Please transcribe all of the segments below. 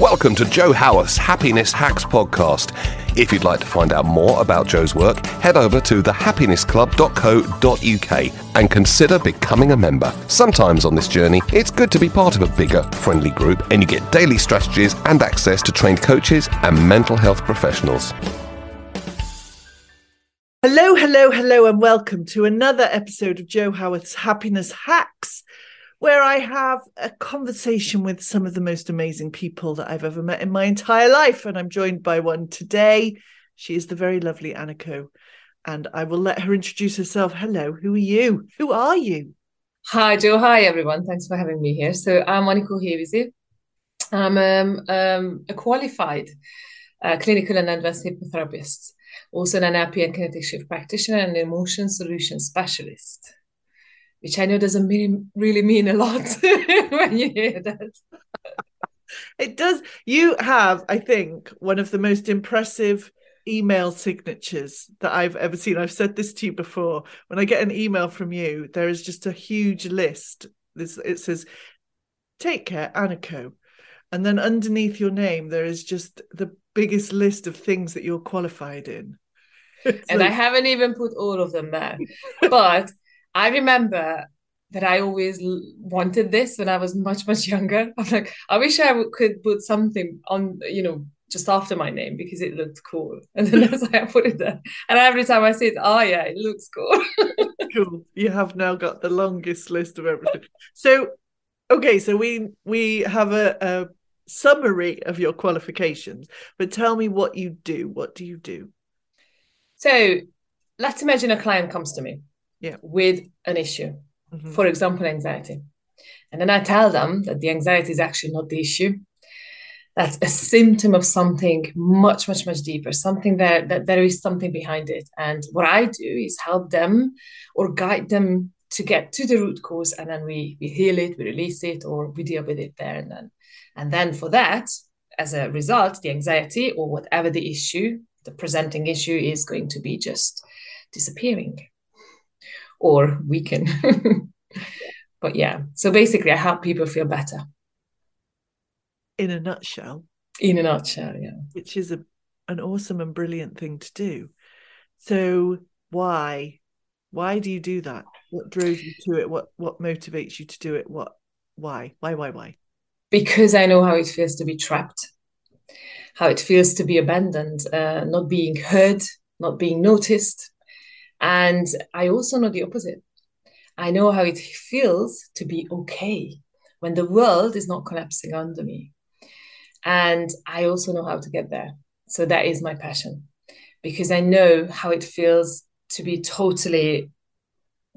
Welcome to Jo Howarth's Happiness Hacks podcast. If you'd like to find out more about Jo's work, head over to thehappinessclub.co.uk and consider becoming a member. Sometimes on this journey, it's good to be part of a bigger, friendly group, and you get daily strategies and access to trained coaches and mental health professionals. Hello, hello, hello, and welcome to another episode of Jo Howarth's Happiness Hacks where I have a conversation with some of the most amazing people that I've ever met in my entire life. And I'm joined by one today. She is the very lovely Aniko. And I will let her introduce herself. Hello, who are you? Who are you? Hi, Jo. Hi, everyone. Thanks for having me here. So I'm Aniko Hevizi. I'm um, um, a qualified uh, clinical and advanced hypnotherapist, also an NLP and kinetic shift practitioner and emotion solution specialist which I know doesn't mean, really mean a lot when you hear that. It does. You have, I think, one of the most impressive email signatures that I've ever seen. I've said this to you before. When I get an email from you, there is just a huge list. This it says, "Take care, Aniko," and then underneath your name there is just the biggest list of things that you're qualified in. and like... I haven't even put all of them there, but I remember that I always wanted this when I was much much younger. I'm like, I wish I could put something on, you know, just after my name because it looked cool, and then that's why I put it there. And every time I see it, oh yeah, it looks cool. cool. You have now got the longest list of everything. So, okay, so we we have a, a summary of your qualifications, but tell me what you do. What do you do? So, let's imagine a client comes to me yeah. with an issue, mm-hmm. for example, anxiety. And then I tell them that the anxiety is actually not the issue. That's a symptom of something much, much, much deeper, something that, that there is something behind it. And what I do is help them or guide them to get to the root cause and then we, we heal it, we release it, or we deal with it there and then. And then for that, as a result, the anxiety or whatever the issue, the presenting issue is going to be just disappearing or weaken. but yeah, so basically, I help people feel better. In a nutshell. In a nutshell, yeah. Which is a an awesome and brilliant thing to do. So why why do you do that? What drove you to it? What what motivates you to do it? What why? Why why why? Because I know how it feels to be trapped, how it feels to be abandoned, uh, not being heard, not being noticed, and I also know the opposite. I know how it feels to be okay when the world is not collapsing under me. And I also know how to get there. So that is my passion because I know how it feels to be totally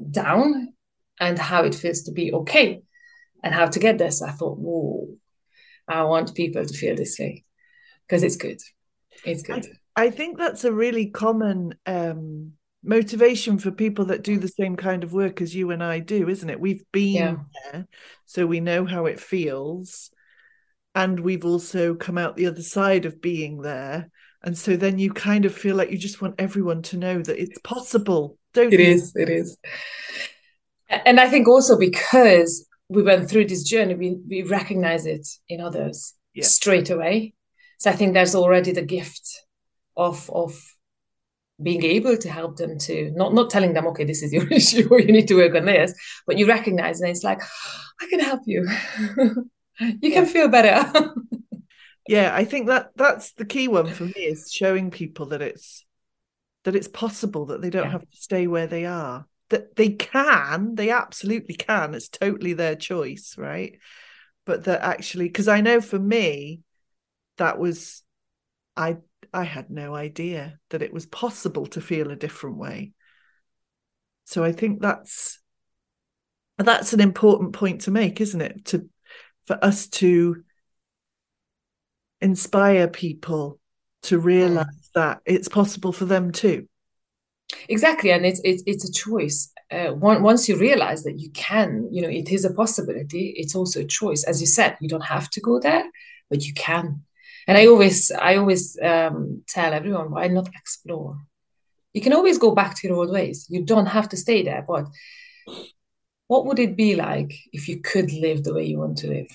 down and how it feels to be okay and how to get there. So I thought, whoa, I want people to feel this way because it's good. It's good. I, I, think that's a really common um, motivation for people that do the same kind of work as you and I do, isn't it? We've been yeah. there, so we know how it feels. And we've also come out the other side of being there. And so then you kind of feel like you just want everyone to know that it's possible, don't it you? It is, it is. And I think also because we went through this journey, we, we recognize it in others yeah. straight away. So I think there's already the gift of of being able to help them to not not telling them okay this is your issue or you need to work on this but you recognize and it's like i can help you. You can feel better. Yeah i think that that's the key one for me is showing people that it's that it's possible that they don't yeah. have to stay where they are. That they can they absolutely can it's totally their choice right? But that actually because i know for me that was i I had no idea that it was possible to feel a different way. So I think that's that's an important point to make, isn't it? To for us to inspire people to realize mm. that it's possible for them too. Exactly, and it's it's it's a choice. Uh, once you realize that you can, you know, it is a possibility. It's also a choice, as you said. You don't have to go there, but you can and i always i always um, tell everyone why not explore? You can always go back to your old ways. You don't have to stay there but what would it be like if you could live the way you want to live?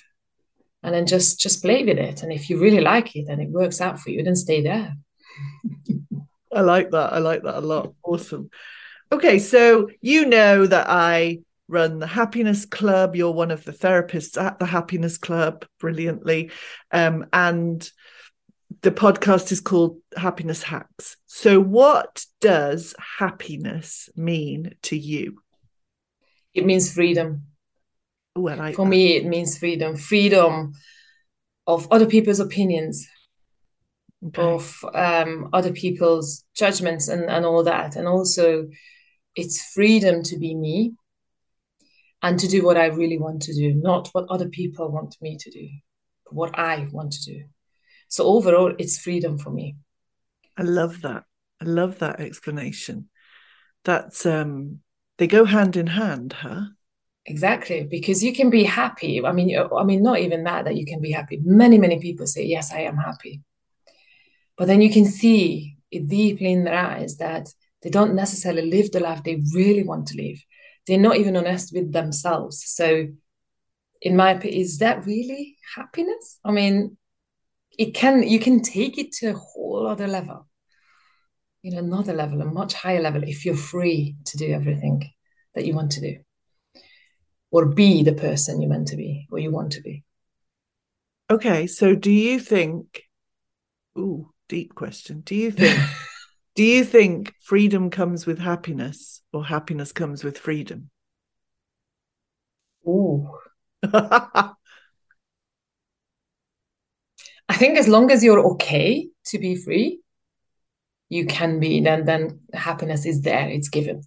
And then just just play with it. And if you really like it and it works out for you then stay there. I like that. I like that a lot. Awesome. Okay so you know that i run the happiness club. You're one of the therapists at the happiness club brilliantly. Um, and the podcast is called happiness hacks. So what does happiness mean to you? It means freedom. Like for that. me, it means freedom, freedom of other people's opinions, okay. of um, other people's judgments, and and all that, and also it's freedom to be me and to do what I really want to do, not what other people want me to do, but what I want to do. So overall, it's freedom for me. I love that. I love that explanation. That's um they go hand in hand, huh? Exactly, because you can be happy. I mean, I mean, not even that that you can be happy. Many, many people say, "Yes, I am happy," but then you can see it deeply in their eyes that they don't necessarily live the life they really want to live. They're not even honest with themselves. So, in my opinion, is that really happiness? I mean, it can you can take it to a whole other level, you know, another level, a much higher level, if you're free to do everything that you want to do or be the person you're meant to be or you want to be. Okay, so do you think ooh, deep question. Do you think do you think freedom comes with happiness or happiness comes with freedom? Ooh. I think as long as you're okay to be free, you can be, then then happiness is there, it's given.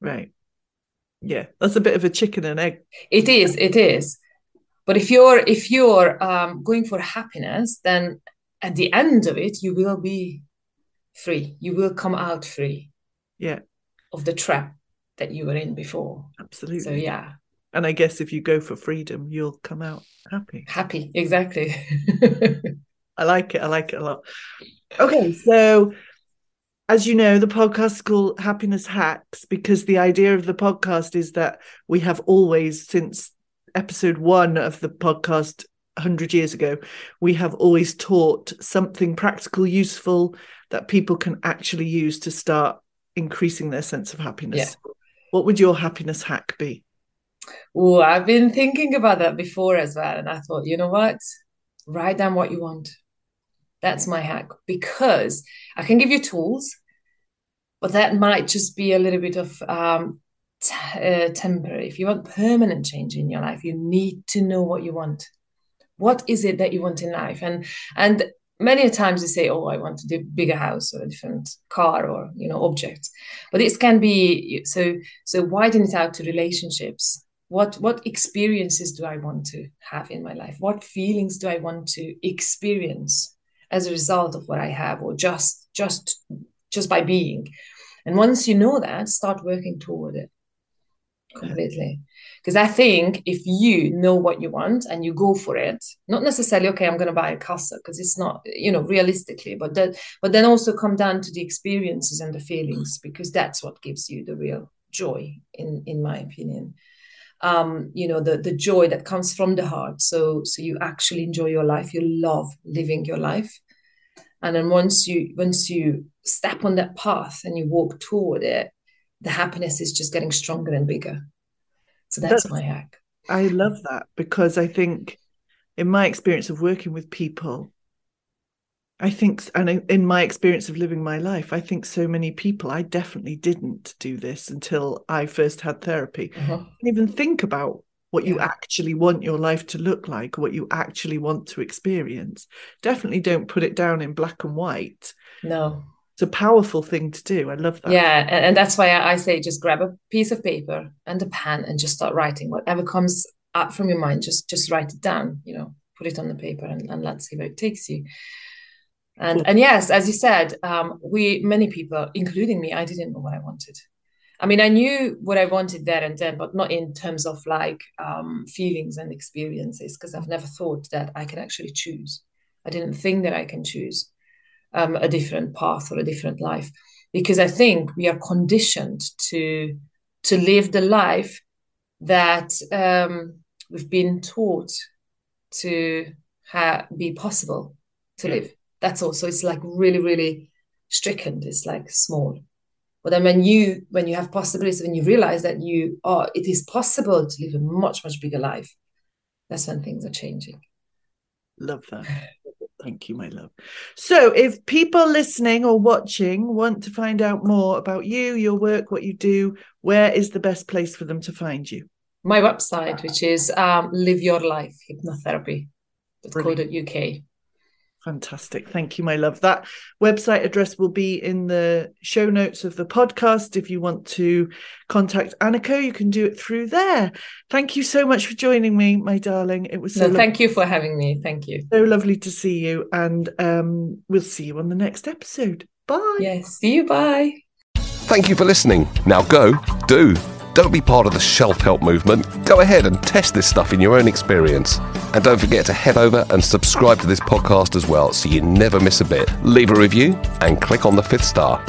Right yeah that's a bit of a chicken and egg it is it is but if you're if you're um, going for happiness then at the end of it you will be free. You will come out free yeah. of the trap that you were in before. Absolutely. So yeah. And i guess if you go for freedom you'll come out happy. Happy. Exactly. I like it. I like it a lot. Okay. So as you know, the podcast is called Happiness Hacks because the idea of the podcast is that we have always, since episode one of the podcast 100 years ago, we have always taught something practical, useful that people can actually use to start increasing their sense of happiness. Yeah. What would your happiness hack be? Oh, I've been thinking about that before as well. And I thought, you know what? Write down what you want. That's my hack because I can give you tools, but that might just be a little bit of um, t- uh, temporary. If you want permanent change in your life, you need to know what you want. What is it that you want in life? And and many times you say, "Oh, I want a bigger house or a different car or you know object," but this can be so. So widen it out to relationships. What what experiences do I want to have in my life? What feelings do I want to experience? as a result of what I have or just just just by being. And once you know that, start working toward it completely. Because I think if you know what you want and you go for it, not necessarily okay, I'm going to buy a casa because it's not, you know, realistically, but that, but then also come down to the experiences and the feelings because that's what gives you the real joy, in in my opinion. Um, you know, the the joy that comes from the heart. So so you actually enjoy your life, you love living your life, and then once you once you step on that path and you walk toward it the happiness is just getting stronger and bigger so that's, that's my hack i love that because i think in my experience of working with people I think, and in my experience of living my life, I think so many people, I definitely didn't do this until I first had therapy. Uh-huh. even think about what yeah. you actually want your life to look like, what you actually want to experience. Definitely don't put it down in black and white. No. It's a powerful thing to do. I love that. Yeah. And, that's why I say just grab a piece of paper and a pen and just start writing whatever comes up from your mind. Just just write it down, you know, put it on the paper and, and let's see where it takes you. And cool. and yes, as you said, um, we many people, including me, I didn't know what I wanted. I mean, I knew what I wanted there and then, but not in terms of like um, feelings and experiences, because I've never thought that I can actually choose. I didn't think that I can choose um, a different path or a different life, because I think we are conditioned to to live the life that um, we've been taught to ha- be possible to live. That's all. So it's like really, really stricken. It's like small. But then when you when you have possibilities, when you realize that you are, it is possible to live a much much bigger life. That's when things are changing. Love that. Thank you, my love. So, if people listening or watching want to find out more about you, your work, what you do, where is the best place for them to find you? My website, which is um, Live Your Life Hypnotherapy.co.uk. Fantastic. Thank you, my love. That website address will be in the show notes of the podcast. If you want to contact Aniko, you can do it through there. Thank you so much for joining me, my darling. It was so no, thank you for having me. Thank you. So lovely to see you. And um, we'll see you on the next episode. Bye. Yes. See you. Bye. Thank you for listening. Now go, do. Don't be part of the shelf help movement. Go ahead and test this stuff in your own experience. And don't forget to head over and subscribe to this podcast as well so you never miss a bit. Leave a review and click on the fifth star.